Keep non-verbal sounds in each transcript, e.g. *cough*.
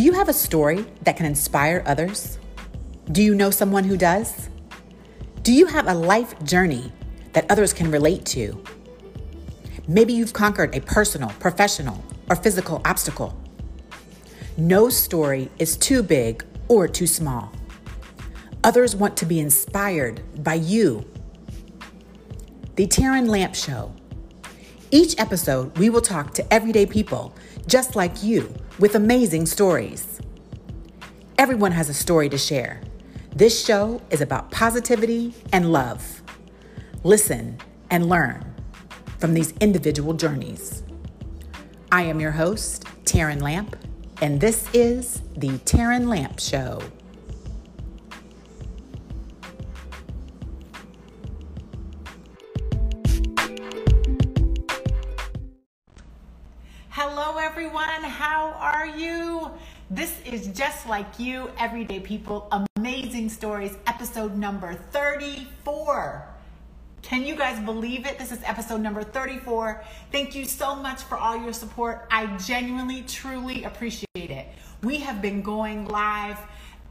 Do you have a story that can inspire others? Do you know someone who does? Do you have a life journey that others can relate to? Maybe you've conquered a personal, professional, or physical obstacle. No story is too big or too small. Others want to be inspired by you. The Terran Lamp Show. Each episode, we will talk to everyday people just like you with amazing stories. Everyone has a story to share. This show is about positivity and love. Listen and learn from these individual journeys. I am your host, Terran Lamp, and this is the Terran Lamp Show. Hello, everyone. How are you? This is Just Like You, Everyday People, Amazing Stories, episode number 34. Can you guys believe it? This is episode number 34. Thank you so much for all your support. I genuinely, truly appreciate it. We have been going live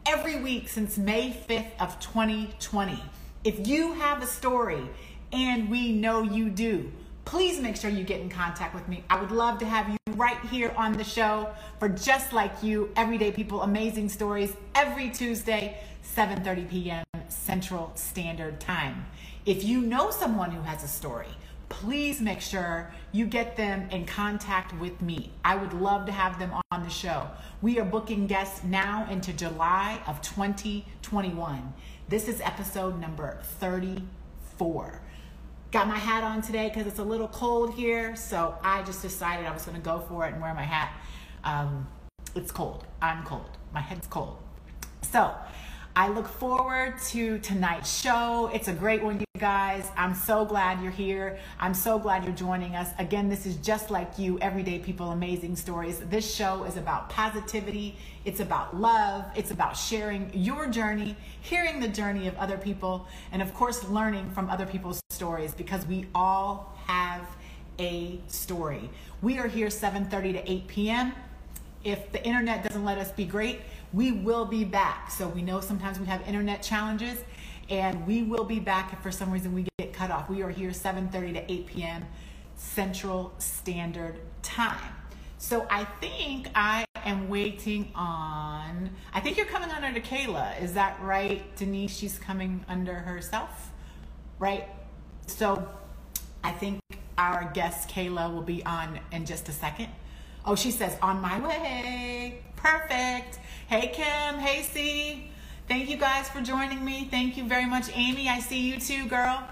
every week since May 5th of 2020. If you have a story, and we know you do, please make sure you get in contact with me. I would love to have you right here on the show for Just Like You, Everyday People, Amazing Stories, every Tuesday, 7.30 p.m. Central Standard Time. If you know someone who has a story, please make sure you get them in contact with me. I would love to have them on the show. We are booking guests now into July of 2021. This is episode number 34. Got my hat on today because it's a little cold here, so I just decided I was to go for it and wear my hat. Um, it's cold. I'm cold. My head's cold. So, I look forward to tonight's show. It's a great one, you guys. I'm so glad you're here. I'm so glad you're joining us. Again, this is just like you, everyday people, amazing stories. This show is about positivity, it's about love, it's about sharing your journey, hearing the journey of other people, and of course, learning from other people's stories because we all have a story. We are here 7:30 to 8 p.m. If the internet doesn't let us be great, we will be back. So we know sometimes we have internet challenges and we will be back if for some reason we get cut off. We are here 7:30 to 8 p.m. Central Standard Time. So I think I am waiting on I think you're coming under to Kayla. Is that right? Denise, she's coming under herself. Right? So I think our guest Kayla will be on in just a second. Oh, she says, on my way. Perfect. Hey, Kim. Hey, C. Thank you guys for joining me. Thank you very much, Amy. I see you too, girl.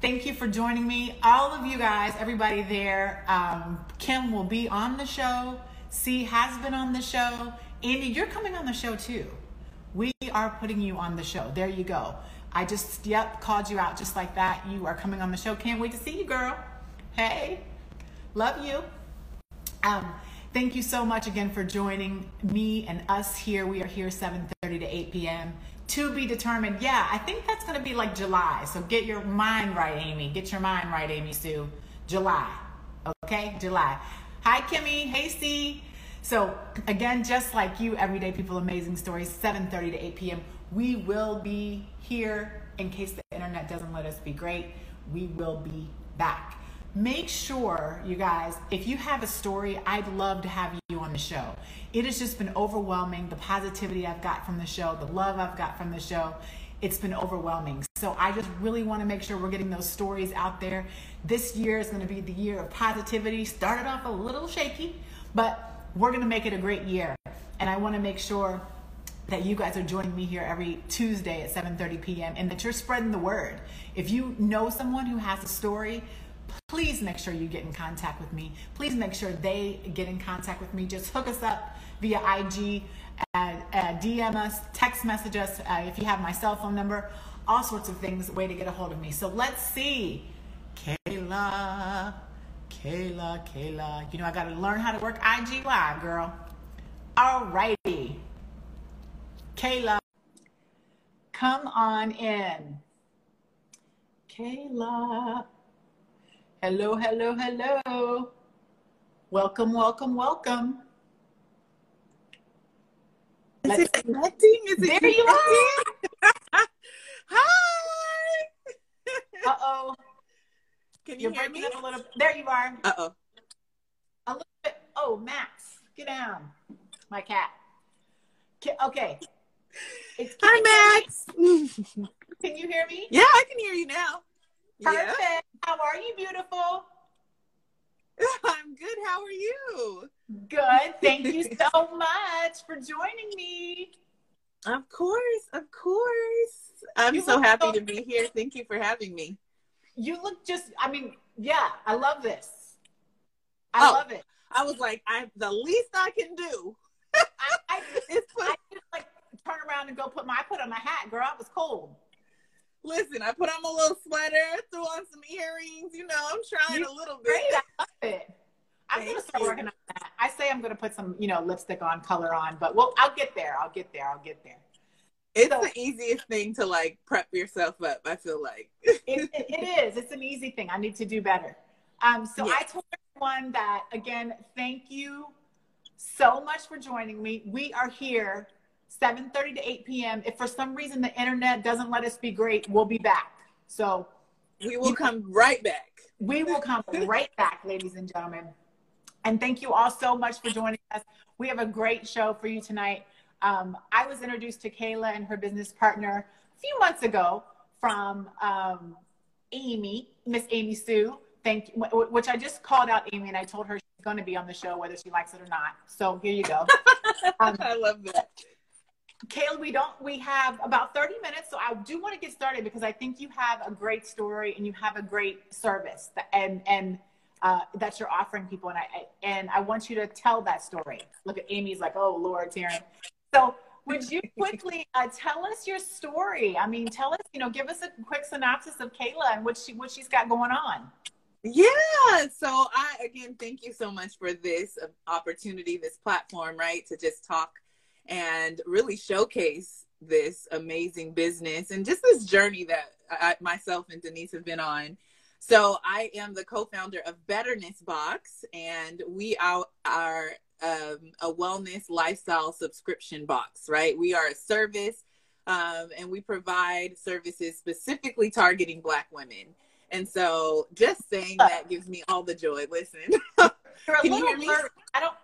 Thank you for joining me. All of you guys, everybody there. Um, Kim will be on the show. C has been on the show. Andy, you're coming on the show too. We are putting you on the show. There you go. I just, yep, called you out just like that. You are coming on the show. Can't wait to see you, girl. Hey, love you. Um, thank you so much again for joining me and us here. We are here 7:30 to 8 p.m. To be determined. Yeah, I think that's going to be like July. So get your mind right, Amy. Get your mind right, Amy Sue. July. Okay, July. Hi, Kimmy. Hey, C. So again, just like you, everyday people, amazing stories. 7:30 to 8 p.m. We will be here in case the internet doesn't let us be great. We will be back make sure, you guys, if you have a story, I'd love to have you on the show. It has just been overwhelming. The positivity I've got from the show, the love I've got from the show, it's been overwhelming. So I just really want to make sure we're getting those stories out there. This year is going to be the year of positivity. Started off a little shaky, but we're going to make it a great year. And I want to make sure that you guys are joining me here every Tuesday at 7:30 p.m. and that you're spreading the word. If you know someone who has a story, please make sure you get in contact with me. Please make sure they get in contact with me. Just hook us up via IG, uh, uh, DM us, text message us uh, if you have my cell phone number, all sorts of things, way to get a hold of me. So let's see. Kayla, Kayla, Kayla. You know, I got to learn how to work IG Live, girl. All righty. Kayla, come on in. Kayla. Hello, hello, hello. Welcome, welcome, welcome. Is it connecting? Is it there you are. *laughs* Hi. Uh oh. Can you You're hear me? A little, there you are. Uh oh. A little bit. Oh, Max, get down. My cat. Okay. It's, Hi, Max. *laughs* Can you hear me? Yeah, I can hear you now. Perfect. Yeah. How are you, beautiful? *laughs* I'm good. How are you? Good. Thank you so much for joining me. Of course. Of course. I'm you so happy so- to be here. Thank you for having me. You look just, I mean, yeah, I love this. I oh, love it. I was like, I the least I can do. I, I, *laughs* put, I just like turn around and go put my I put on my hat, girl. It was cold. Listen, I put on my little sweater, threw on some earrings. You know, I'm trying you a little bit. Great. I love it. I'm Thank gonna start you. working on that. I say I'm gonna put some, you know, lipstick on, color on, but well, I'll get there. I'll get there. I'll get there. It's so, the easiest thing to like prep yourself up. I feel like it, it, it *laughs* is. It's an easy thing. I need to do better. Um, so yes. I told everyone that again. Thank you so much for joining me. We are here 7:30 to 8 p.m. If for some reason the internet doesn't let us be great, we'll be back. So we will come right back. We will come right back, ladies and gentlemen. And thank you all so much for joining us. We have a great show for you tonight. Um, I was introduced to Kayla and her business partner a few months ago from um, Amy, Miss Amy Sue. Thank you, which I just called out Amy and I told her she's going to be on the show whether she likes it or not. So here you go. *laughs* Um, I love that. Kayla, we don't. We have about 30 minutes, so I do want to get started because I think you have a great story and you have a great service, that, and and uh, that you're offering people, and I and I want you to tell that story. Look at Amy's like, oh Lord, Terran. So would you *laughs* quickly uh, tell us your story? I mean, tell us, you know, give us a quick synopsis of Kayla and what she what she's got going on. Yeah. So I again thank you so much for this opportunity, this platform, right, to just talk and really showcase this amazing business and just this journey that I, myself and Denise have been on. So I am the co-founder of Betterness Box, and we are, are um, a wellness lifestyle subscription box. Right? We are a service, um, and we provide services specifically targeting Black women. And so, just saying that gives me all the joy. Listen, *laughs* Can you hear me? I don't.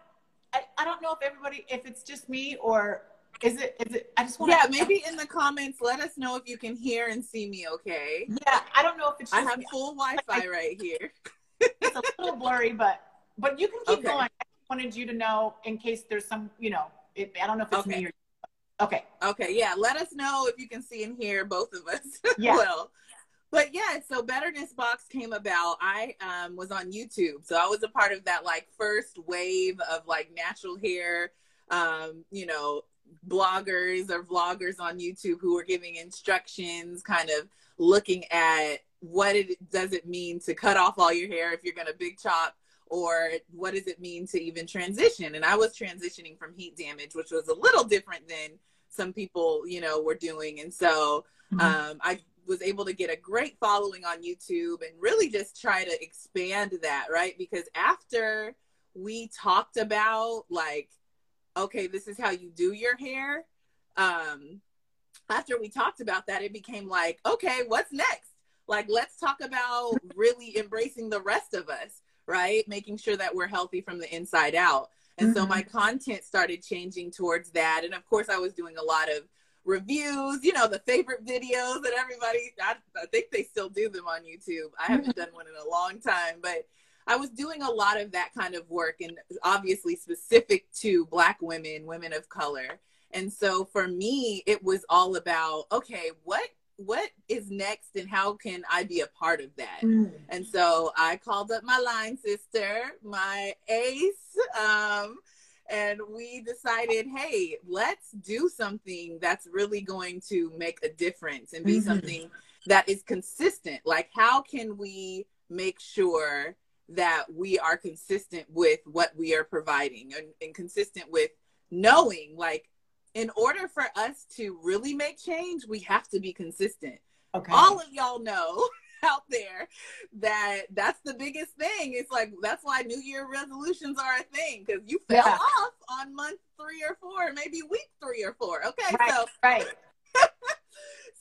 I, I don't know if everybody, if it's just me or is it, is it, I just want Yeah, maybe in the comments, let us know if you can hear and see me okay. Yeah, I don't know if it's I have me. full Wi Fi right here. it's a little blurry, but, but you can keep okay. going. I wanted you to know in case there's some, you know, it, I don't know if it's okay. me or Okay. Okay. Yeah. Let us know if you can see and hear both of us. *laughs* Yeah. well, but yeah, so Betterness Box came about. I um, was on YouTube, so I was a part of that like first wave of like natural hair, um, you know, bloggers or vloggers on YouTube who were giving instructions, kind of looking at what it does it mean to cut off all your hair if you're going to big chop or what does it mean to even transition and i was transitioning from heat damage which was a little different than some people you know were doing and so mm-hmm. um, i was able to get a great following on YouTube and really just try to expand that, right? Because after we talked about like, okay, this is how you do your hair. Um, after we talked about that, it became like, okay, what's next? Like, let's talk about really embracing the rest of us, right? Making sure that we're healthy from the inside out. And mm-hmm. so my content started changing towards that. And of course, I was doing a lot of reviews, you know, the favorite videos that everybody, I, I think they still do them on YouTube. I haven't done one in a long time, but I was doing a lot of that kind of work and obviously specific to Black women, women of color. And so for me, it was all about, okay, what what is next and how can I be a part of that? Mm. And so I called up my line sister, my ace, um, and we decided, hey, let's do something that's really going to make a difference and be mm-hmm. something that is consistent. Like, how can we make sure that we are consistent with what we are providing and, and consistent with knowing, like, in order for us to really make change, we have to be consistent. Okay. All of y'all know *laughs* out there that that's the biggest thing. It's like that's why New Year resolutions are a thing because you fell yeah. off on month three or four, maybe week three or four. Okay, right, so right. *laughs*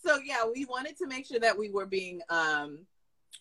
so yeah, we wanted to make sure that we were being um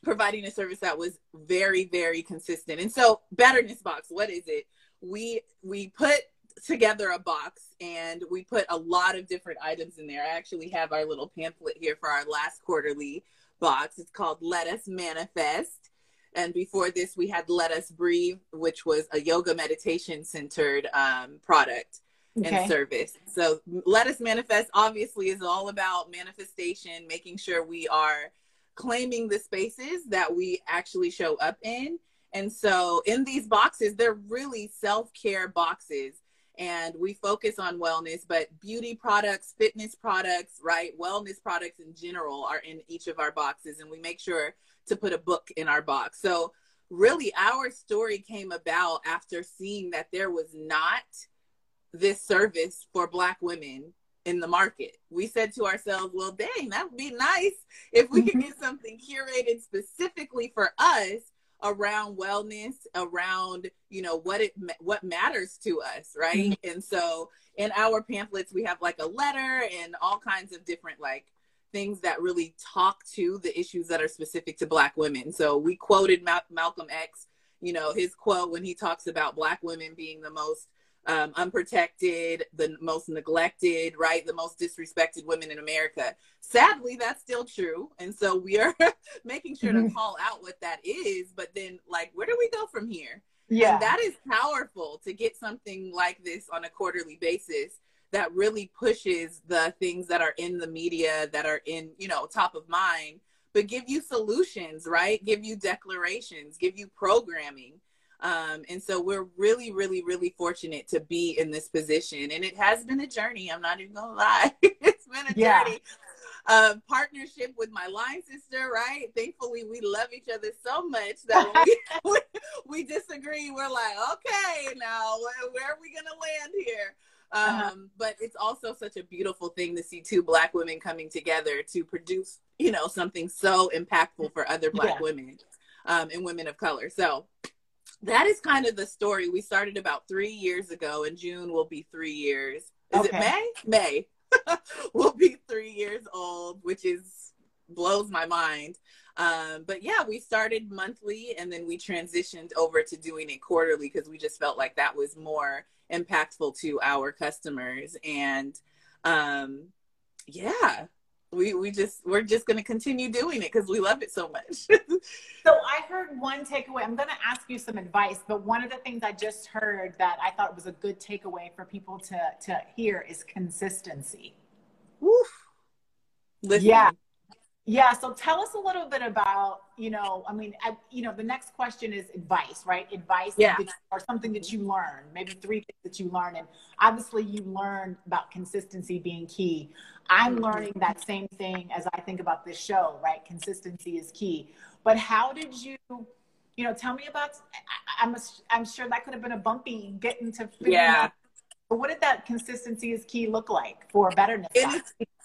providing a service that was very very consistent. And so Betterness Box, what is it? We we put together a box and we put a lot of different items in there. I actually have our little pamphlet here for our last quarterly box. It's called Let Us Manifest. And before this, we had Let Us Breathe, which was a yoga meditation centered um, product okay. and service. So, Let Us Manifest obviously is all about manifestation, making sure we are claiming the spaces that we actually show up in. And so, in these boxes, they're really self care boxes and we focus on wellness, but beauty products, fitness products, right? Wellness products in general are in each of our boxes, and we make sure to put a book in our box. So, really, our story came about after seeing that there was not this service for Black women in the market. We said to ourselves, well, dang, that would be nice if we could get *laughs* something curated specifically for us around wellness around you know what it what matters to us right mm-hmm. and so in our pamphlets we have like a letter and all kinds of different like things that really talk to the issues that are specific to black women so we quoted Ma- malcolm x you know his quote when he talks about black women being the most um, unprotected, the most neglected, right? The most disrespected women in America. Sadly, that's still true. And so we are *laughs* making sure mm-hmm. to call out what that is. But then, like, where do we go from here? Yeah. And that is powerful to get something like this on a quarterly basis that really pushes the things that are in the media that are in, you know, top of mind, but give you solutions, right? Give you declarations, give you programming um, and so we're really, really, really fortunate to be in this position. And it has been a journey. I'm not even gonna lie. *laughs* it's been a yeah. journey. Uh, partnership with my line sister, right? Thankfully, we love each other so much that *laughs* we, we, disagree, we're like, okay, now where, are we gonna land here? Uh-huh. Um, uh-huh. But it's also such a beautiful thing to see two Black women coming together to produce, you know, something so impactful for other Black yeah. women um, and women of color. So that is kind of the story. We started about three years ago. and June will be three years. Is okay. it May? May. *laughs* we'll be three years old, which is blows my mind. Um, but yeah, we started monthly and then we transitioned over to doing it quarterly because we just felt like that was more impactful to our customers. And um, yeah, we we just we're just going to continue doing it because we love it so much *laughs* so i heard one takeaway i'm going to ask you some advice but one of the things i just heard that i thought was a good takeaway for people to to hear is consistency Oof. Listen, yeah yeah. So tell us a little bit about, you know, I mean, I, you know, the next question is advice, right? Advice yeah. or something that you learn, maybe three things that you learn. And obviously you learned about consistency being key. I'm mm-hmm. learning that same thing as I think about this show, right? Consistency is key. But how did you, you know, tell me about, I, am I'm, I'm sure that could have been a bumpy getting to figure yeah. out. But what did that consistency is key look like for betterness?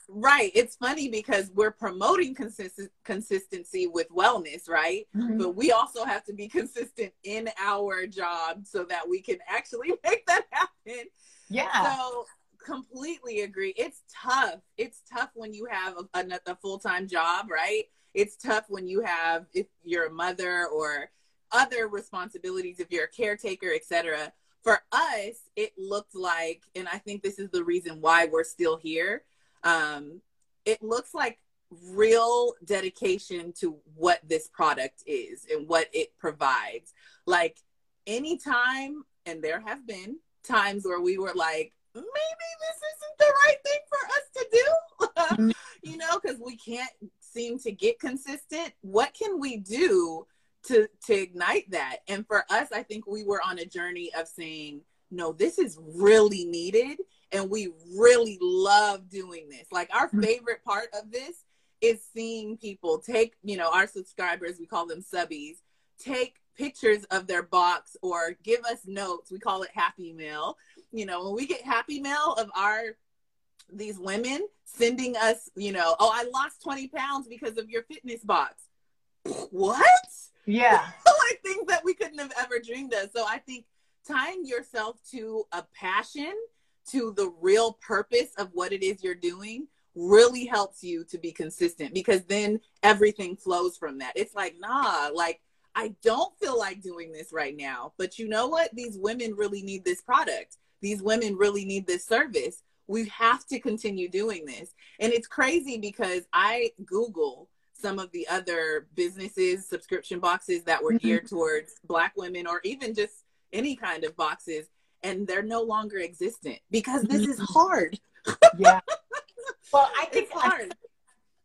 Right. It's funny because we're promoting consist- consistency with wellness, right? Mm-hmm. But we also have to be consistent in our job so that we can actually *laughs* make that happen. Yeah. So completely agree. It's tough. It's tough when you have a, a, a full-time job, right? It's tough when you have if you're a mother or other responsibilities if you're a caretaker, etc. For us, it looked like and I think this is the reason why we're still here um, it looks like real dedication to what this product is and what it provides. Like anytime, and there have been times where we were like, maybe this isn't the right thing for us to do, mm-hmm. *laughs* you know, because we can't seem to get consistent. What can we do to to ignite that? And for us, I think we were on a journey of saying, no, this is really needed and we really love doing this. Like our mm-hmm. favorite part of this is seeing people take, you know, our subscribers, we call them subbies, take pictures of their box or give us notes. We call it happy mail. You know, when we get happy mail of our these women sending us, you know, oh, I lost 20 pounds because of your fitness box. what? Yeah. *laughs* like things that we couldn't have ever dreamed of. So I think tying yourself to a passion, to the real purpose of what it is you're doing really helps you to be consistent because then everything flows from that. It's like, nah, like I don't feel like doing this right now. But you know what? These women really need this product. These women really need this service. We have to continue doing this. And it's crazy because I Google some of the other businesses, subscription boxes that were geared mm-hmm. towards Black women or even just any kind of boxes, and they're no longer existent because this is mm-hmm. hard. yeah. *laughs* Well, I think hard.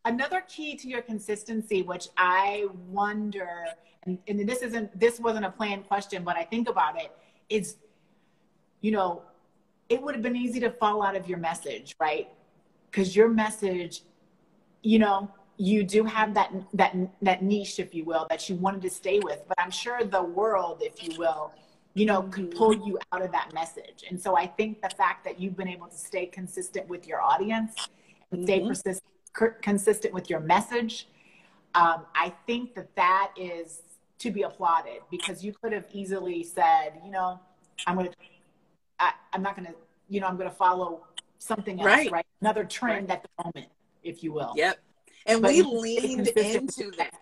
another key to your consistency, which I wonder, and, and this isn't this wasn't a planned question, but I think about it, is you know, it would have been easy to fall out of your message, right? Because your message, you know, you do have that that that niche, if you will, that you wanted to stay with. But I'm sure the world, if you will, you know, could mm-hmm. pull you out of that message. And so I think the fact that you've been able to stay consistent with your audience and stay mm-hmm. persist, consistent with your message, um, I think that that is to be applauded because you could have easily said, you know, I'm going to, I'm not going to, you know, I'm going to follow something else, right? right? Another trend right. at the moment, if you will. Yep. And but we leaned into that.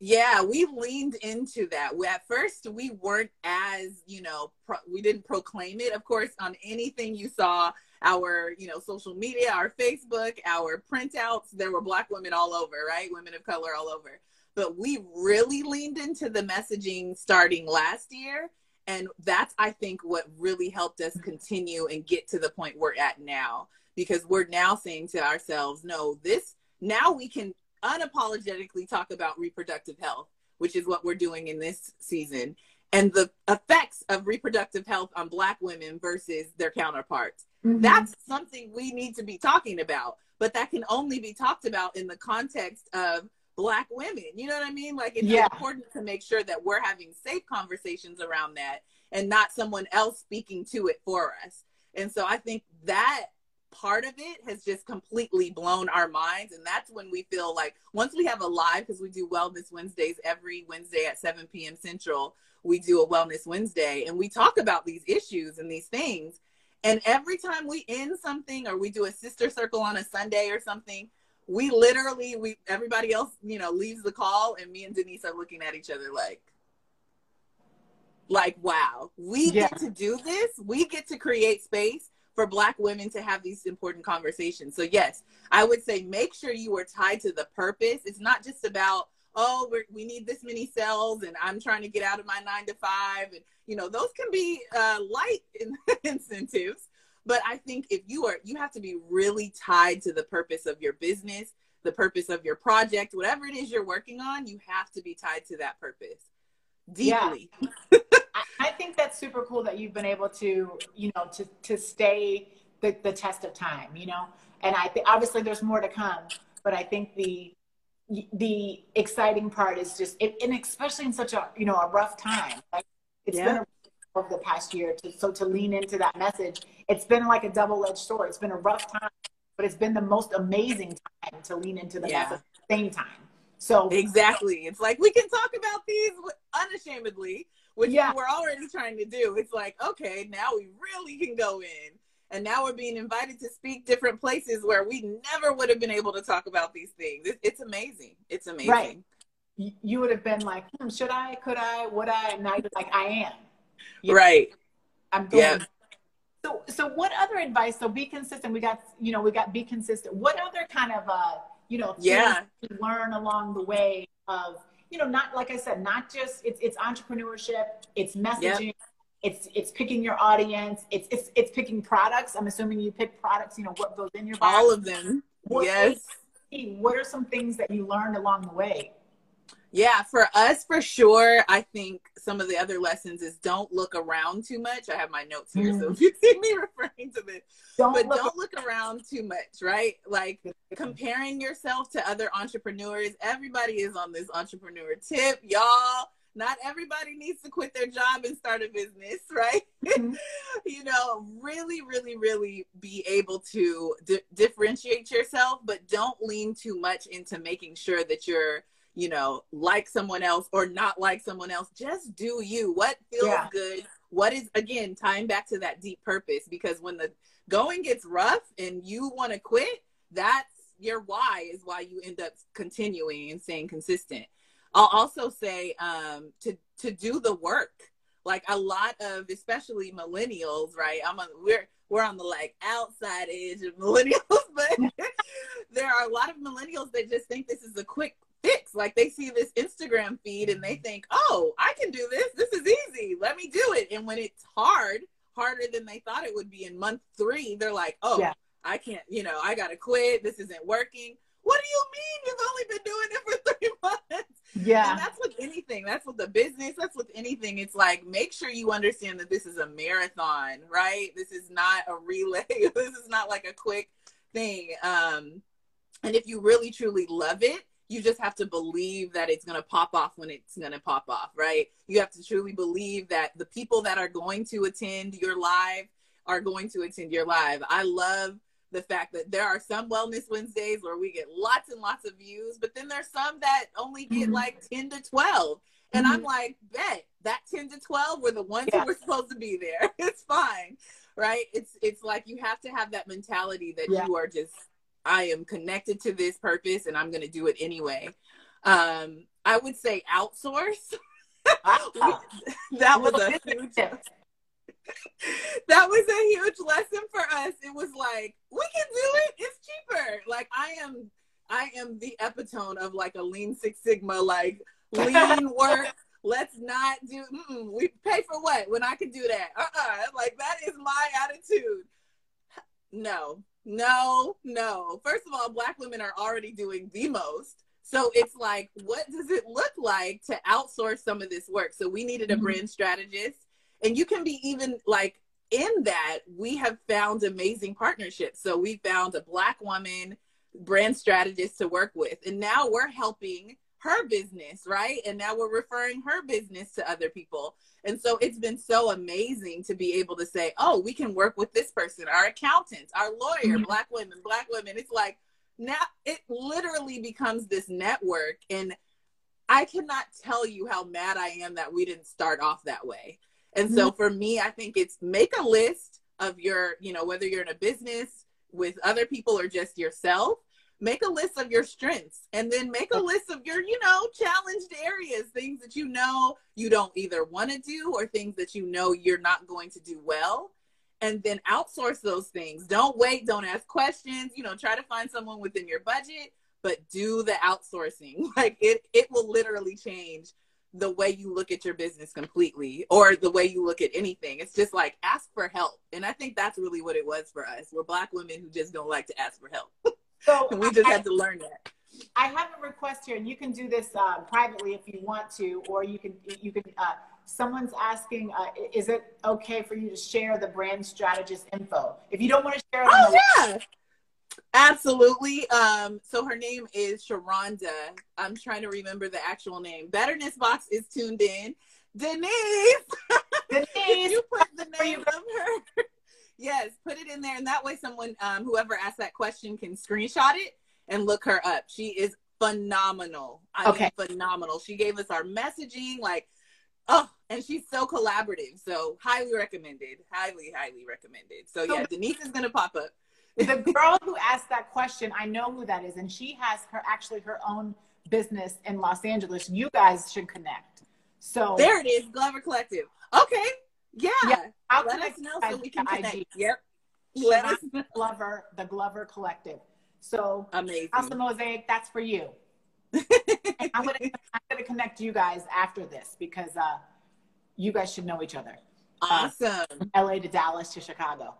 Yeah, we leaned into that. At first, we weren't as, you know, pro- we didn't proclaim it, of course, on anything you saw our, you know, social media, our Facebook, our printouts. There were Black women all over, right? Women of color all over. But we really leaned into the messaging starting last year. And that's, I think, what really helped us continue and get to the point we're at now. Because we're now saying to ourselves, no, this, now we can unapologetically talk about reproductive health, which is what we're doing in this season, and the effects of reproductive health on Black women versus their counterparts. Mm-hmm. That's something we need to be talking about, but that can only be talked about in the context of Black women. You know what I mean? Like, it's yeah. important to make sure that we're having safe conversations around that and not someone else speaking to it for us. And so I think that part of it has just completely blown our minds. And that's when we feel like once we have a live, because we do Wellness Wednesdays every Wednesday at 7 p.m. Central, we do a Wellness Wednesday and we talk about these issues and these things. And every time we end something or we do a sister circle on a Sunday or something, we literally we everybody else, you know, leaves the call and me and Denise are looking at each other like like wow, we yeah. get to do this. We get to create space for black women to have these important conversations. So yes i would say make sure you are tied to the purpose. It's not just about oh we need this many cells and i'm trying to get out of my nine to five. And you know those can be uh, light *laughs* incentives. But i think if you are you have to be really tied to the purpose of your business the purpose of your project whatever it is you're working on you have to be tied to that purpose. Deeply. yeah. *laughs* I think that's super cool that you've been able to, you know, to to stay the, the test of time, you know. And I think obviously there's more to come, but I think the the exciting part is just, it, and especially in such a you know a rough time. Like it's yeah. been a, over the past year, to, so to lean into that message, it's been like a double edged sword. It's been a rough time, but it's been the most amazing time to lean into the yeah. message at the same time. So exactly, it's like we can talk about these unashamedly which yeah. we're already trying to do. It's like, okay, now we really can go in. And now we're being invited to speak different places where we never would have been able to talk about these things. It, it's amazing. It's amazing. Right. You would have been like, hmm, should I, could I, would I? And now you're like, I am. You right. Know, I'm going. Yeah. So, so what other advice? So be consistent. We got, you know, we got be consistent. What other kind of, uh, you know, yeah, to learn along the way of you know, not like I said, not just it's it's entrepreneurship, it's messaging, yep. it's it's picking your audience, it's it's it's picking products. I'm assuming you pick products, you know, what goes in your box. All of them. What, yes. What are some things that you learned along the way? Yeah, for us, for sure. I think some of the other lessons is don't look around too much. I have my notes here, mm. so if you see me *laughs* referring to this, don't but look don't look around too much, right? Like comparing yourself to other entrepreneurs. Everybody is on this entrepreneur tip, y'all. Not everybody needs to quit their job and start a business, *laughs* right? Mm-hmm. *laughs* you know, really, really, really be able to di- differentiate yourself, but don't lean too much into making sure that you're you know, like someone else or not like someone else. Just do you. What feels yeah. good? What is again tying back to that deep purpose? Because when the going gets rough and you want to quit, that's your why is why you end up continuing and staying consistent. I'll also say um, to to do the work. Like a lot of, especially millennials, right? I'm on we're we're on the like outside edge of millennials, *laughs* but there are a lot of millennials that just think this is a quick fix. Like they see this Instagram feed and they think, oh, I can do this. This is easy. Let me do it. And when it's hard, harder than they thought it would be in month three, they're like, oh, yeah. I can't, you know, I got to quit. This isn't working. What do you mean you've only been doing it for *laughs* three months? Yeah. And that's with anything. That's with the business. That's with anything. It's like, make sure you understand that this is a marathon, right? This is not a relay. *laughs* this is not like a quick thing. Um, and if you really truly love it, you just have to believe that it's going to pop off when it's going to pop off, right? You have to truly believe that the people that are going to attend your live are going to attend your live. I love the fact that there are some wellness Wednesdays where we get lots and lots of views, but then there's some that only get mm-hmm. like 10 to 12. And mm-hmm. I'm like, bet that 10 to 12 were the ones yeah. who were supposed to be there. *laughs* it's fine. Right. It's it's like you have to have that mentality that yeah. you are just I am connected to this purpose and I'm going to do it anyway. Um, I would say outsource. *laughs* that was a huge, *laughs* that was a huge lesson for us. It was like, we can do it. It's cheaper. Like I am, I am the epitome of like a lean Six Sigma, like lean *laughs* work. Let's not do, we pay for what when I can do that? Uh-uh. Like that is my attitude. No, no, no. First of all, black women are already doing the most. So it's like, what does it look like to outsource some of this work? So we needed a mm-hmm. brand strategist. And you can be even like in that, we have found amazing partnerships. So we found a black woman brand strategist to work with. And now we're helping her business, right? And now we're referring her business to other people. And so it's been so amazing to be able to say, oh, we can work with this person, our accountant, our lawyer, mm-hmm. black women, black women. It's like now it literally becomes this network. And I cannot tell you how mad I am that we didn't start off that way. And so mm-hmm. for me, I think it's make a list of your, you know, whether you're in a business with other people or just yourself make a list of your strengths and then make a list of your you know challenged areas things that you know you don't either want to do or things that you know you're not going to do well. And then outsource those things. Don't wait don't ask questions you know try to find someone within your budget but do the outsourcing. *laughs* Like it it will literally change the way you look at your business completely or the way you look at anything. It's just like ask for help. And i think that's really what it was for us. We're black women who just don't like to ask for help *laughs* So *laughs* we just I, had to learn that. I have a request here, and you can do this uh, privately if you want to, or you can you can. Uh, someone's asking, uh, is it okay for you to share the brand strategist info? If you don't want to share it, oh yeah. Absolutely. Um, so her name is Sharonda. I'm trying to remember the actual name. Betterness Box is tuned in. Denise. *laughs* Denise. you put the name of her. Yes, put it in there, and that way, someone, um, whoever asked that question, can screenshot it and look her up. She is phenomenal. I okay. mean, phenomenal. She gave us our messaging, like, oh, and she's so collaborative. So highly recommended. Highly, highly recommended. So yeah, Denise is gonna pop up. the *laughs* girl who asked that question, I know who that is, and she has her actually her own business in Los Angeles. You guys should connect. So there it is, Glover Collective. Okay, yeah. yeah. I'll Let us know so we can connect. IG. Yep. Let us know. Glover, the Glover Collective. So amazing. House of Mosaic, that's for you. I'm gonna *laughs* I'm gonna connect you guys after this because uh, you guys should know each other. Awesome. Uh, LA to Dallas to Chicago.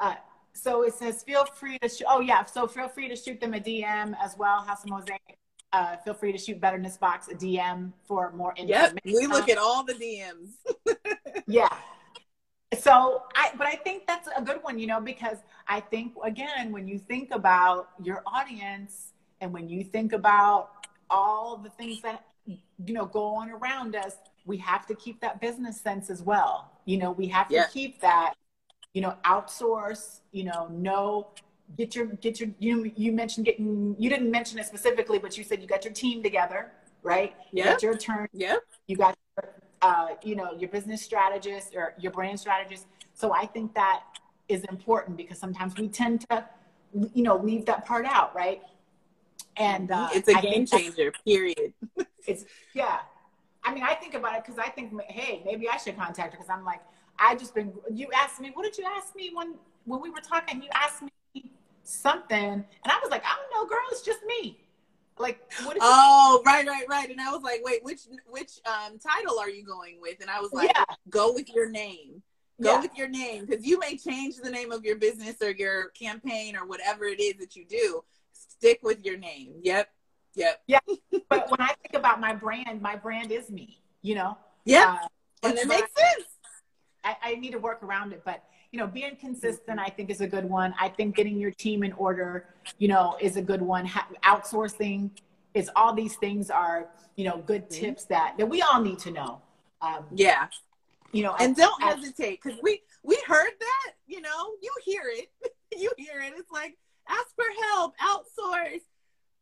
Uh, so it says feel free to sh- oh yeah so feel free to shoot them a dm as well house of mosaic uh, feel free to shoot betterness box a dm for more information yep, we look at all the dms *laughs* yeah. So I, but I think that's a good one, you know, because I think again, when you think about your audience and when you think about all the things that you know go on around us, we have to keep that business sense as well. You know, we have to yeah. keep that, you know, outsource, you know, know get your get your you you mentioned getting you didn't mention it specifically, but you said you got your team together, right? Yeah. It's your turn. yeah You got, uh, you know, your business strategist or your brand strategist. So I think that is important because sometimes we tend to, you know, leave that part out, right? And uh, it's a I game changer. Period. *laughs* it's yeah. I mean, I think about it because I think, hey, maybe I should contact her because I'm like, I just been. You asked me, what did you ask me when when we were talking? You asked me something, and I was like, I don't know, girl, it's just me. Like, what is oh, right, right, right. And I was like, wait, which which um title are you going with? And I was like, yeah. go with your name. Go yeah. with your name because you may change the name of your business or your campaign or whatever it is that you do. Stick with your name. Yep. Yep. Yeah. *laughs* but when I think about my brand, my brand is me, you know? Yeah. Uh, and it makes sense. I, I, need to work around it. But, you know, being consistent, I think is a good one. I think getting your team in order, you know, is a good one. Ha- outsourcing is all these things are, you know, good mm-hmm. tips that, that we all need to know. Um, yeah you know and don't hesitate because we we heard that you know you hear it *laughs* you hear it it's like ask for help outsource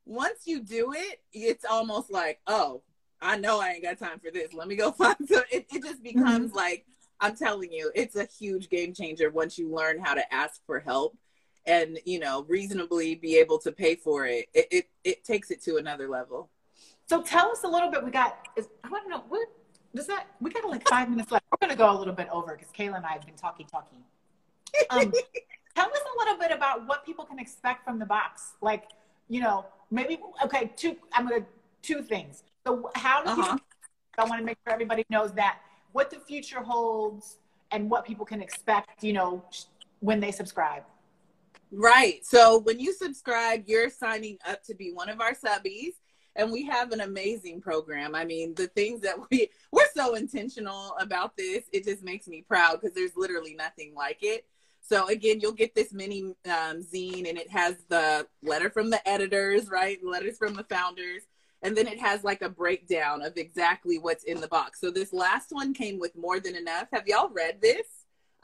once you do it it's almost like oh i know i ain't got time for this let me go *laughs* find so it, it just mm-hmm. becomes mm-hmm. like i'm telling you it's a huge game changer once you learn how to ask for help and you know reasonably be able to pay for it. It it, it takes it to another level. So tell us a little bit we got is, i want to know what does that we got like five minutes left. We're going to go a little bit over because kayla and i have been talking talking um, *laughs* tell us a little bit about what people can expect from the box. Like you know maybe okay two i'm going to two things. So how do uh-huh. you i want to make sure everybody knows that what the future holds and what people can expect you know when they subscribe right so when you subscribe you're signing up to be one of our subbies and we have an amazing program. I mean, the things that we we're so intentional about this, it just makes me proud because there's literally nothing like it. So again, you'll get this mini um, zine, and it has the letter from the editors, right? Letters from the founders, and then it has like a breakdown of exactly what's in the box. So this last one came with more than enough. Have y'all read this?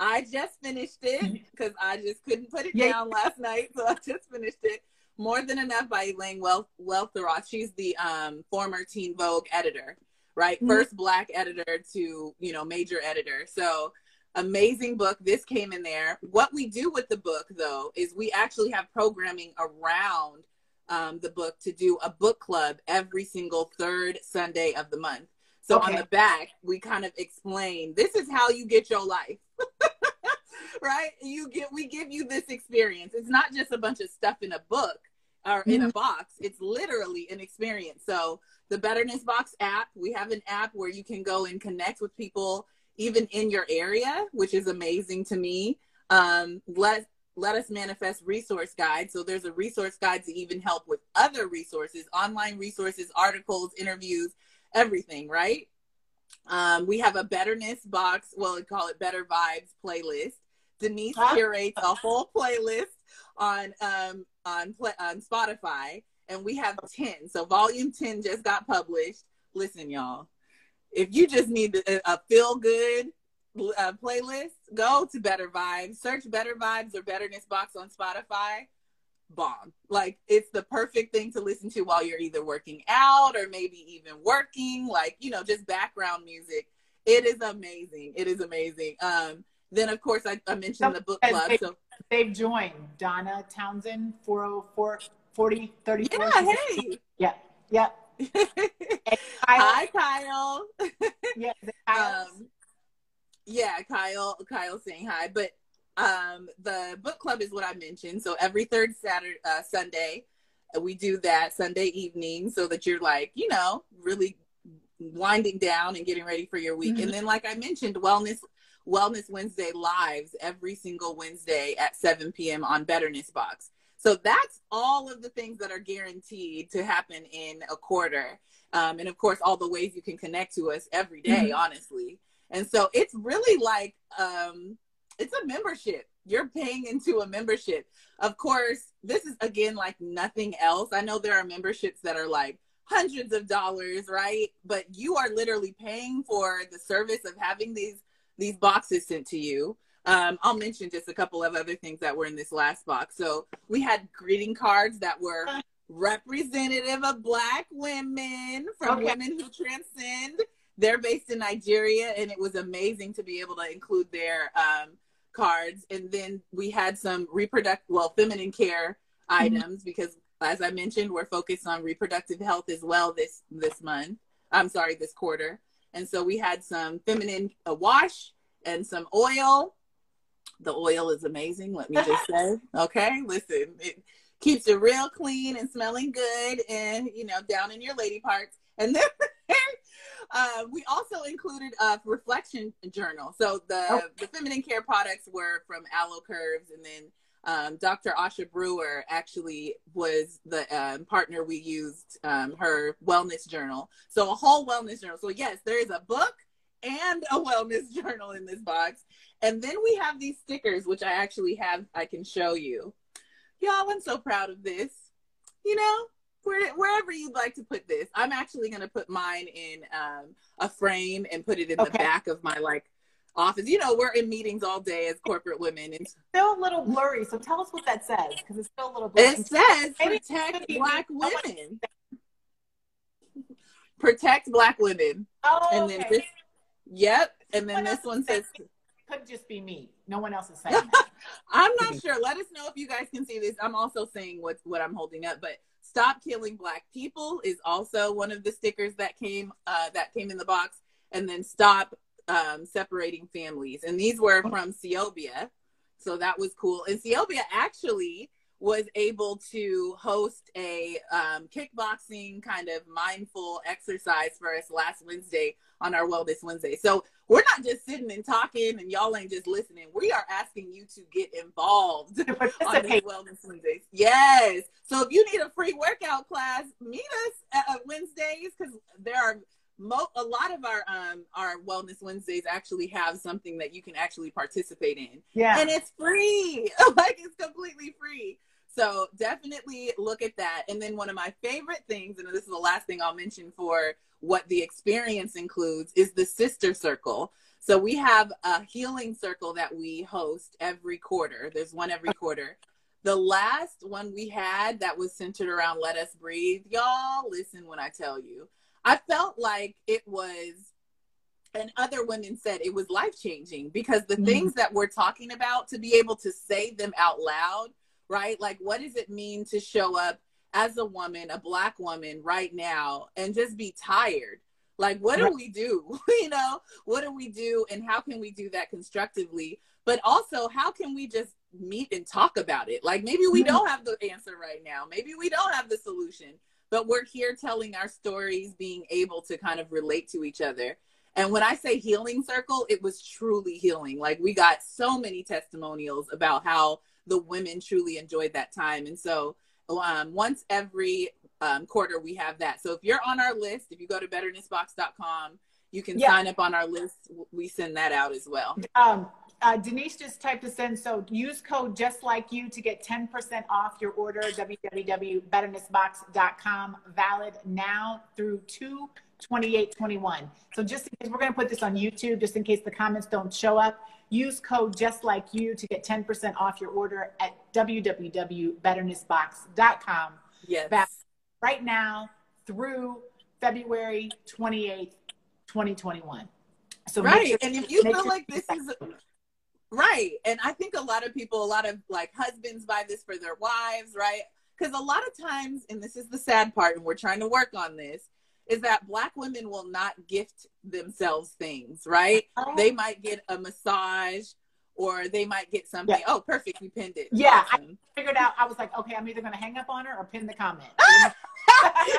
I just finished it because I just couldn't put it yeah. down last night, so I just finished it. More Than Enough by Elaine Wel- Welteroth. She's the um, former Teen Vogue editor, right? Mm-hmm. First black editor to, you know, major editor. So amazing book. This came in there. What we do with the book, though, is we actually have programming around um, the book to do a book club every single third Sunday of the month. So okay. on the back, we kind of explain this is how you get your life. *laughs* right? You get we give you this experience. It's not just a bunch of stuff in a book or mm-hmm. in a mm-hmm. box. It's literally an experience. So the Betterness Box app, we have an app where you can go and connect with people even in your area, which is amazing to me. Um, let let us manifest resource guide. So there's a resource guide to even help with other resources, online resources, articles, interviews, everything, right? Um, we have a betterness box, well, we call it better vibes playlist. Denise curates a whole playlist on um on on Spotify, and we have ten. So volume ten just got published. Listen, y'all, if you just need a, a feel good uh, playlist, go to Better Vibes. Search Better Vibes or Betterness Box on Spotify. Bomb! Like it's the perfect thing to listen to while you're either working out or maybe even working. Like you know, just background music. It is amazing. It is amazing. Um, then, of course, I, I mentioned the book club. They, so they've joined Donna Townsend, 404 40 34. Yeah, hey. Yeah, yeah. *laughs* Hi, Kyle. *laughs* yeah, um, yeah, Kyle. Kyle saying hi, but um, the book club is what I mentioned. So every third Saturday, uh, Sunday, we do that Sunday evening, so that you're like, you know, really winding down and getting ready for your week. Mm-hmm. And then, like I mentioned, wellness Wellness Wednesday lives every single Wednesday at 7 p.m. on Betterness Box. So that's all of the things that are guaranteed to happen in a quarter. Um, and of course, all the ways you can connect to us every day, mm-hmm. honestly. And so it's really like, um, it's a membership. You're paying into a membership. Of course, this is again like nothing else. I know there are memberships that are like hundreds of dollars, right? But you are literally paying for the service of having these these boxes sent to you. Um, I'll mention just a couple of other things that were in this last box. So we had greeting cards that were representative of Black women from okay. Women Who Transcend. They're based in Nigeria, and it was amazing to be able to include their um, cards. And then we had some reproductive, well, feminine care mm-hmm. items because, as I mentioned, we're focused on reproductive health as well this this month. I'm sorry, this quarter. And so we had some feminine a wash and some oil. The oil is amazing, let me just say. *laughs* Okay, listen, it keeps it real clean and smelling good and, you know, down in your lady parts. And then uh, we also included a reflection journal. So the, oh. the feminine care products were from Aloe Curves and then um, Dr. Asha Brewer actually was the um, partner we used um, her wellness journal. So a whole wellness journal. So yes, there is a book and a wellness *laughs* journal in this box. And then we have these stickers, which I actually have, I can show you. Y'all, I'm so proud of this. You know, where, wherever you'd like to put this. I'm actually going to put mine in um, a frame and put it in okay. the back of my like office. You know, we're in meetings all day as corporate women. And still a little blurry. So tell us what that says, because it's still a little blurry. It says protect black women. Protect black women. Oh, and then this, yep. And then this one says could just be me. No one else is saying *laughs* that. I'm not sure. Let us know if you guys can see this. I'm also saying what what I'm holding up, but stop killing black people is also one of the stickers that came uh, that came in the box, and then stop um, separating families. And these were from Ciobia. So that was cool. And Ciobia actually was able to host a um, kickboxing kind of mindful exercise for us last Wednesday on our Wellness Wednesday. So we're not just sitting and talking and y'all ain't just listening. We are asking you to get involved *laughs* on these Wellness Wednesdays. Yes. So if you need a free workout class, meet us at Wednesdays because there are mo- a lot of our um our wellness Wednesdays actually have something that you can actually participate in. Yeah. And it's free. *laughs* like it's completely free. So definitely look at that. And then one of my favorite things, and this is the last thing I'll mention for what the experience includes, is the sister circle. So we have a healing circle that we host every quarter. There's one every quarter. The last one we had that was centered around Let Us Breathe, y'all, listen when I tell you. I felt like it was, and other women said it was life changing because the mm-hmm. things that we're talking about, to be able to say them out loud, right? Like, what does it mean to show up as a woman, a Black woman right now, and just be tired? Like, what do we do? *laughs* you know, what do we do, and how can we do that constructively? But also, how can we just meet and talk about it? Like, maybe we don't have the answer right now. Maybe we don't have the solution but we're here telling our stories, being able to kind of relate to each other. And when I say healing circle, it was truly healing. Like we got so many testimonials about how the women truly enjoyed that time. And so um, once every um, quarter, we have that. So if you're on our list, if you go to betternessbox.com, you can yeah. sign up on our list. We send that out as well. Um, uh, Denise just typed this in. So use code just like you to get 10% off your order. www.betternessbox.com. Valid now through 2 28 21. So just in case we're going to put this on YouTube, just in case the comments don't show up, use code just like you to get 10% off your order at www.betternessbox.com. Yes. right now through February 28th, 2021. So right. Sure, and if you feel sure like this is Right. And I think a lot of people, a lot of like husbands buy this for their wives, right? Because a lot of times, and this is the sad part, and we're trying to work on this, is that black women will not gift themselves things, right? Oh. They might get a massage or they might get something. Yeah. Oh, perfect. You pinned it. Yeah. Awesome. I figured out, I was like, okay, I'm either going to hang up on her or pin the comment. *laughs*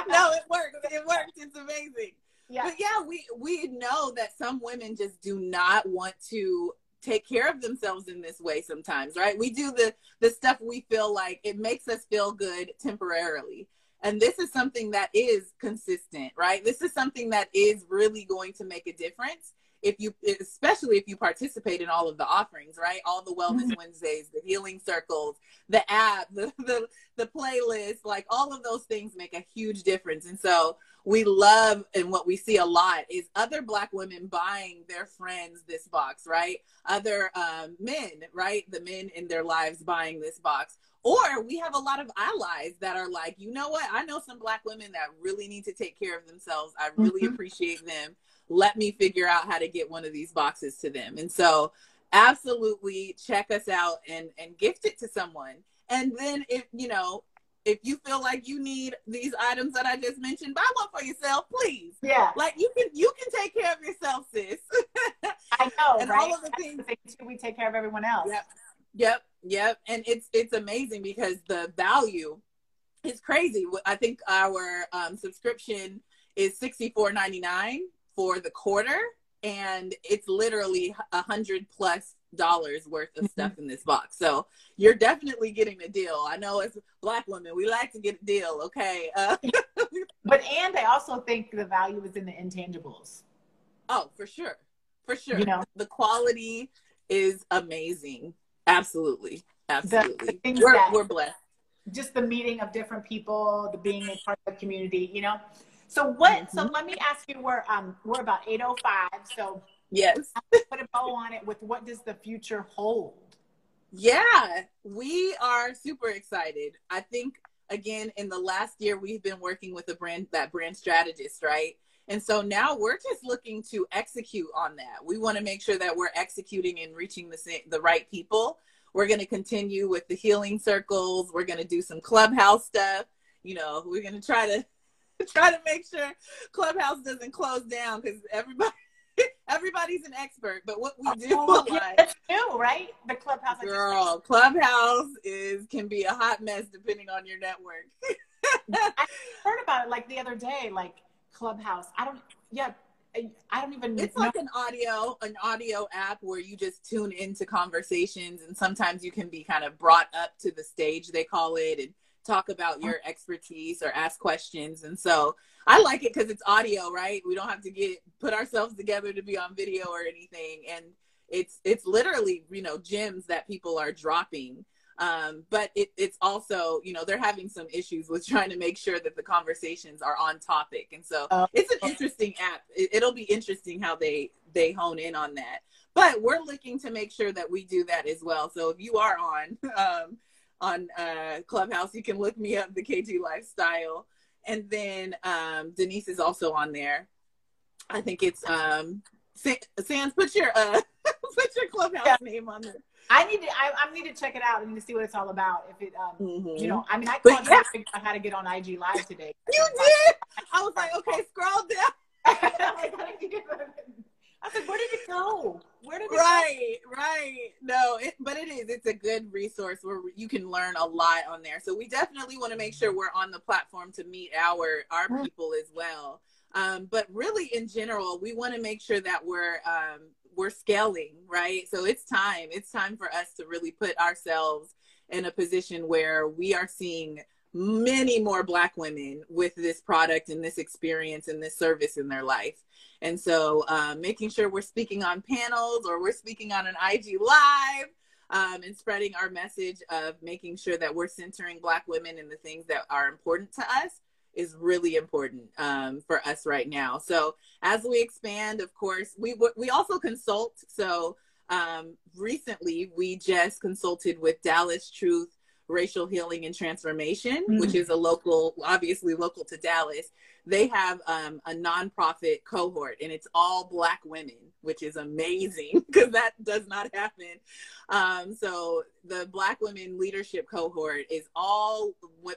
no, it works. It works. It's amazing. Yeah. But yeah, we, we know that some women just do not want to take care of themselves in this way sometimes right we do the the stuff we feel like it makes us feel good temporarily and this is something that is consistent right? This is something that is really going to make a difference if you especially if you participate in all of the offerings right? All the wellness mm-hmm. wednesdays the healing circles the app *laughs* the, the the playlist like all of those things make a huge difference. And so we love and what we see a lot is other black women buying their friends this box right? Other um, men right? The men in their lives buying this box or we have a lot of allies that are like, you know what? I know some black women that really need to take care of themselves. I really mm-hmm. appreciate them. Let me figure out how to get one of these boxes to them. And so absolutely check us out and and gift it to someone. And then if you know, if you feel like you need these items that I just mentioned, buy one for yourself, please. Yeah. Like you can you can take care of yourself, sis. *laughs* I know, and right? all of the things the thing too, we take care of everyone else. Yep. Yep. Yep. And it's it's amazing because the value is crazy. I think our um, subscription is sixty four ninety nine for the quarter, and it's literally a hundred plus dollars worth of mm-hmm. stuff in this box. So you're definitely getting a deal. I know as black women, we like to get a deal. Okay. Uh, *laughs* but and I also think the value is in the intangibles. Oh, for sure. For sure. You know, the quality is amazing. Absolutely. Absolutely. The, the we're, that, we're blessed. Just the meeting of different people, the being a part of the community, you know. So what mm-hmm. so let me ask you we're um we're about 805. So yes. put a bow on it with what does the future hold? Yeah, we are super excited. I think again in the last year we've been working with a brand that brand strategist, right? And so now we're just looking to execute on that. We want to make sure that we're executing and reaching the the right people. We're going to continue with the healing circles. We're going to do some clubhouse stuff. You know, we're going to try to *laughs* try to make sure clubhouse doesn't close down because everybody *laughs* everybody's an expert. But what we do, *laughs* oh, like, new, right? The clubhouse, girl, clubhouse is can be a hot mess depending on your network. I heard about it like the other day, like Clubhouse. I don't. Yeah, I don't even. It's know. like an audio, an audio app where you just tune into conversations, and sometimes you can be kind of brought up to the stage, they call it, and talk about your expertise or ask questions. And so I like it because it's audio, right? We don't have to get put ourselves together to be on video or anything, and it's it's literally you know gems that people are dropping um, but it, it's also, you know, they're having some issues with *laughs* trying to make sure that the conversations are on topic. And so uh, it's an interesting app. It, will be interesting how they, they hone in on that. But we're looking to make sure that we do that as well. So if you are on, *laughs* um, on uh, Clubhouse, you can look me up, the KG Lifestyle. And then um, Denise is also on there. I think it's um, Sans. Put your uh, *laughs* put your Clubhouse yeah. name on there. I need to. I, I, need to check it out. I need to see what it's all about. If it, um, mm-hmm. you know, I mean, I called yeah. figure out how to get on IG Live today. *laughs* You did. I was like, okay, scroll down. *laughs* *laughs* I said, where did it go? Where did it right, go? Right, No, it, but it is. It's a good resource where you can learn a lot on there. So we definitely want to make sure we're on the platform to meet our our mm. people as well. Um, but really, in general, we want to make sure that we're um, we're scaling, right? So it's time. It's time for us to really put ourselves in a position where we are seeing many more black women with this product and this experience and this service in their life. And so um, making sure we're speaking on panels or we're speaking on an IG live um, and spreading our message of making sure that we're centering black women in the things that are important to us is really important um, for us right now. So as we expand, of course, we we also consult. So um, recently, we just consulted with Dallas Truth Racial Healing and Transformation, mm-hmm. which is a local, obviously local to Dallas. They have um, a nonprofit cohort, and it's all Black women, which is amazing *laughs* because that does not happen. Um, so the Black Women Leadership Cohort is all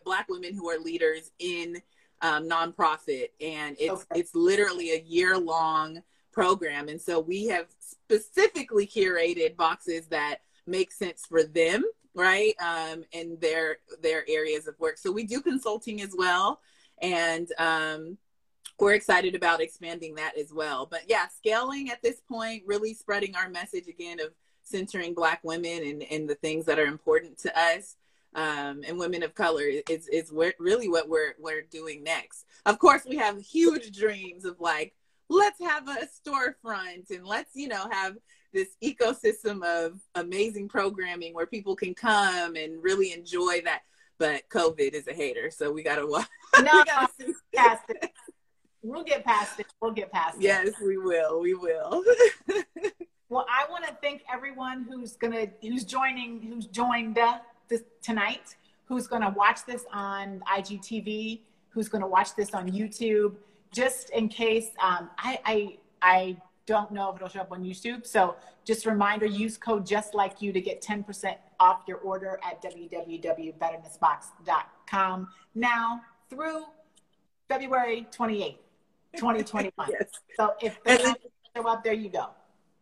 Black women who are leaders in um, nonprofit, and it's okay. it's literally a year long program. And so we have specifically curated boxes that make sense for them right? Um, in their their areas of work. So we do consulting as well. And um, we're excited about expanding that as well. But yeah scaling at this point really spreading our message again of centering black women and, and the things that are important to us um, and women of color is, is really what we're, we're doing next. Of course we have huge dreams of like let's have a storefront and let's you know have this ecosystem of amazing programming where people can come and really enjoy that. But COVID is a hater, so we gotta watch. *laughs* No, we gotta see. past it. We'll get past it. We'll get past yes, it. Yes, we will. We will. *laughs* well, I want to thank everyone who's gonna who's joining who's joined uh, this tonight, who's going to watch this on IGTV, who's going to watch this on YouTube, just in case um, I, I, I don't know if it'll show up on YouTube. So just a reminder, use code just like you to get 10% off your order at www.betternessbox.com now through February 28th, 2021. *laughs* yes. So if the show up, there you go.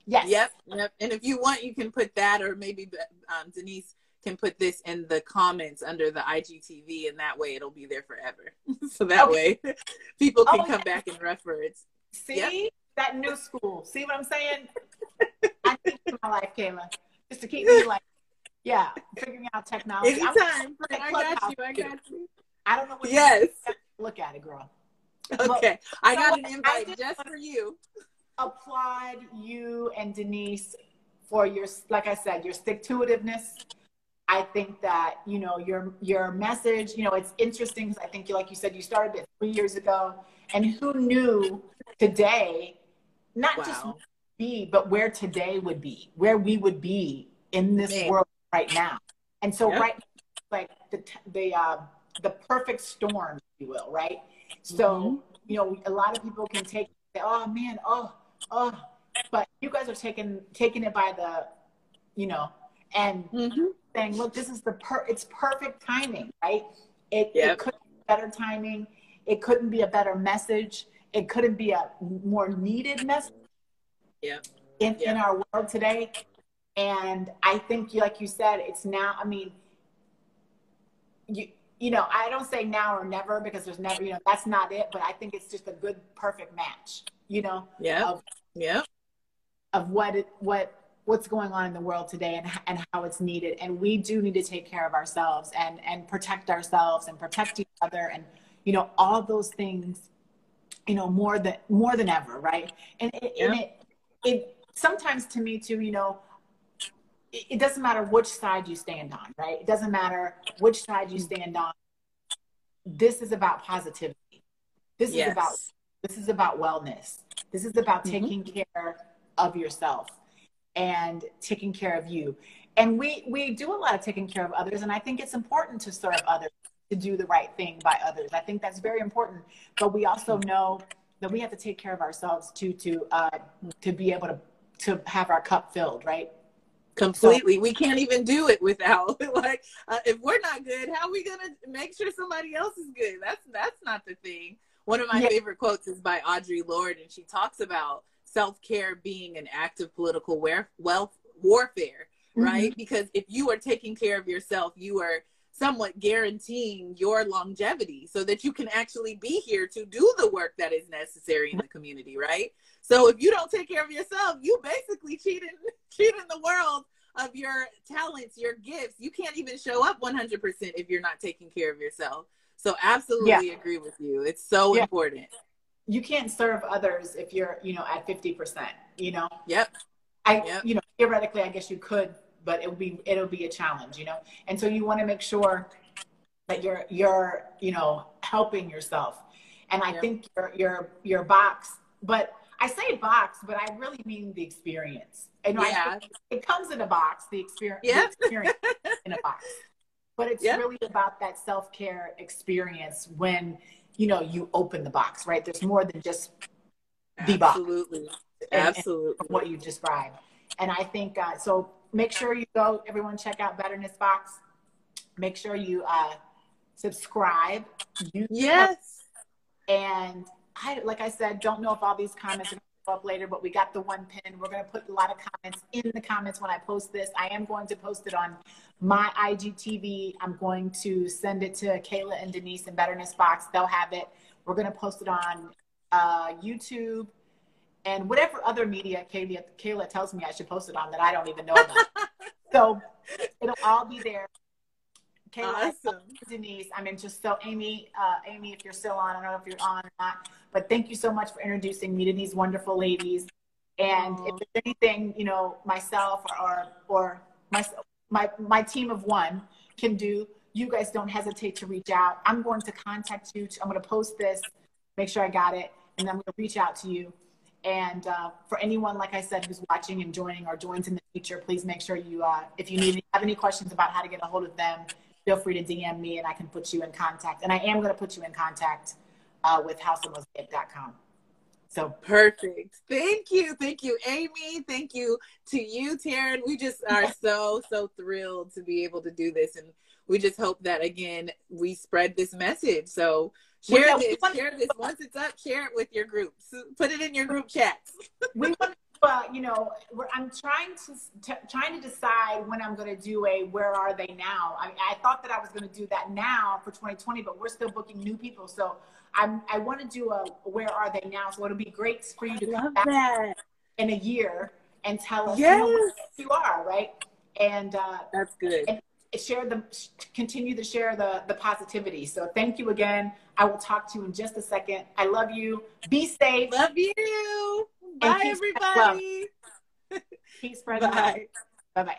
Yes. Yep. Yep. And if you want, you can put that, or maybe um, Denise can put this in the comments under the IGTV, and that way it'll be there forever. *laughs* so that okay. way *laughs* people can oh, come back and reference. See yep. That new school. See what I'm saying? I think in my life, Kayla, just to keep me like, yeah, figuring out technology. Anytime. I got you. I got you. I don't know what. Yes. Look at it, girl. Okay, but, I got an invite just for you applaud you and Denise for your, like I said, your stick to itiveness. I think that you know your your message. You know, it's interesting because I think, like you said, you started it three years ago, and who knew today, not wow. just be, but where today would be, where we would be in this Man. world right now. And so, yep. right, like the the uh, the perfect storm, if you will, right? So, mm-hmm. you know, a lot of people can take, oh man, oh, oh, but you guys are taking taking it by the, you know, and mm-hmm. saying, look, this is the per, it's perfect timing, right? It, yep. it could be better timing. It couldn't be a better message. It couldn't be a more needed message. Yeah. In yep. in our world today, and I think, like you said, it's now. I mean, you you know, I don't say now or never because there's never, you know, that's not it. But I think it's just a good, perfect match you know yeah of, yeah of what it, what what's going on in the world today and, and how it's needed and we do need to take care of ourselves and and protect ourselves and protect each other and you know all those things you know more than more than ever right and it, yeah. and it it sometimes to me too you know it, it doesn't matter which side you stand on right it doesn't matter which side you stand on this is about positivity this yes. is about this is about wellness. This is about mm-hmm. taking care of yourself and taking care of you. And we we do a lot of taking care of others, and I think it's important to serve others, to do the right thing by others. I think that's very important. But we also know that we have to take care of ourselves too, to uh, to be able to to have our cup filled, right? completely so, we can't even do it without *laughs* like uh, if we're not good how are we gonna make sure somebody else is good that's that's not the thing one of my yeah. favorite quotes is by Audre Lorde, and she talks about self care being an act of political wealth warfare, mm-hmm. right? Because if you are taking care of yourself, you are somewhat guaranteeing your longevity so that you can actually be here to do the work that is necessary in the community, right? So if you don't take care of yourself, you basically cheating *laughs* cheating the world of your talents, your gifts. You can't even show up 100% if you're not taking care of yourself. So absolutely yeah. agree with you. It's so yeah. important. You can't serve others if you're, you know, at 50%, you know? Yep. I, yep. you know, theoretically, I guess you could, but it'll be, it'll be a challenge, you know? And so you want to make sure that you're, you're, you know, helping yourself. And I yep. think your, your, your box, but I say box, but I really mean the experience. And yeah. it comes in a box, the experience, yeah. the experience in a box but it's yeah. really about that self-care experience when you know you open the box right there's more than just the box absolutely absolutely what you described and i think uh, so make sure you go everyone check out betterness box make sure you uh, subscribe you yes and i like i said don't know if all these comments are going to up later, but we got the one pin. We're going to put a lot of comments in the comments when I post this. I am going to post it on my IGTV. I'm going to send it to Kayla and Denise in Betterness Box. They'll have it. We're going to post it on uh, YouTube and whatever other media Kayla, Kayla tells me I should post it on that I don't even know about. *laughs* so it'll all be there. Kayla, awesome. Denise, I mean, just so Amy, uh, Amy, if you're still on, I don't know if you're on or not, but thank you so much for introducing me to these wonderful ladies. And if there's anything, you know, myself or or my my my team of one can do, you guys don't hesitate to reach out. I'm going to contact you. I'm going to post this, make sure I got it, and I'm going to reach out to you. And uh, for anyone, like I said, who's watching and joining or joins in the future, please make sure you, uh, if you need have any questions about how to get a hold of them, feel free to DM me and I can put you in contact. And I am going to put you in contact uh, with houseofmosaic.com. So perfect. Thank you. Thank you, Amy. Thank you to you, Terran. We just *laughs* are so, so thrilled to be able to do this. And we just hope that, again, we spread this message. So share well, this, share this. Once it's up, share it with your groups. Put it in your group chats. *laughs* we want uh, you know, I'm trying to t- trying to decide when I'm going to do a "Where Are They Now." I mean, I thought that I was going to do that now for 2020, but we're still booking new people. So I'm I want to do a "Where Are They Now." So it'll be great for you to come back that. in a year and tell us yes. you, know, you are right. And uh, that's good. And share the continue to share the the positivity. So thank you again. I will talk to you in just a second. I love you. Be safe. Love you. Bye, everybody. Peace, *laughs* Bye. Bye bye.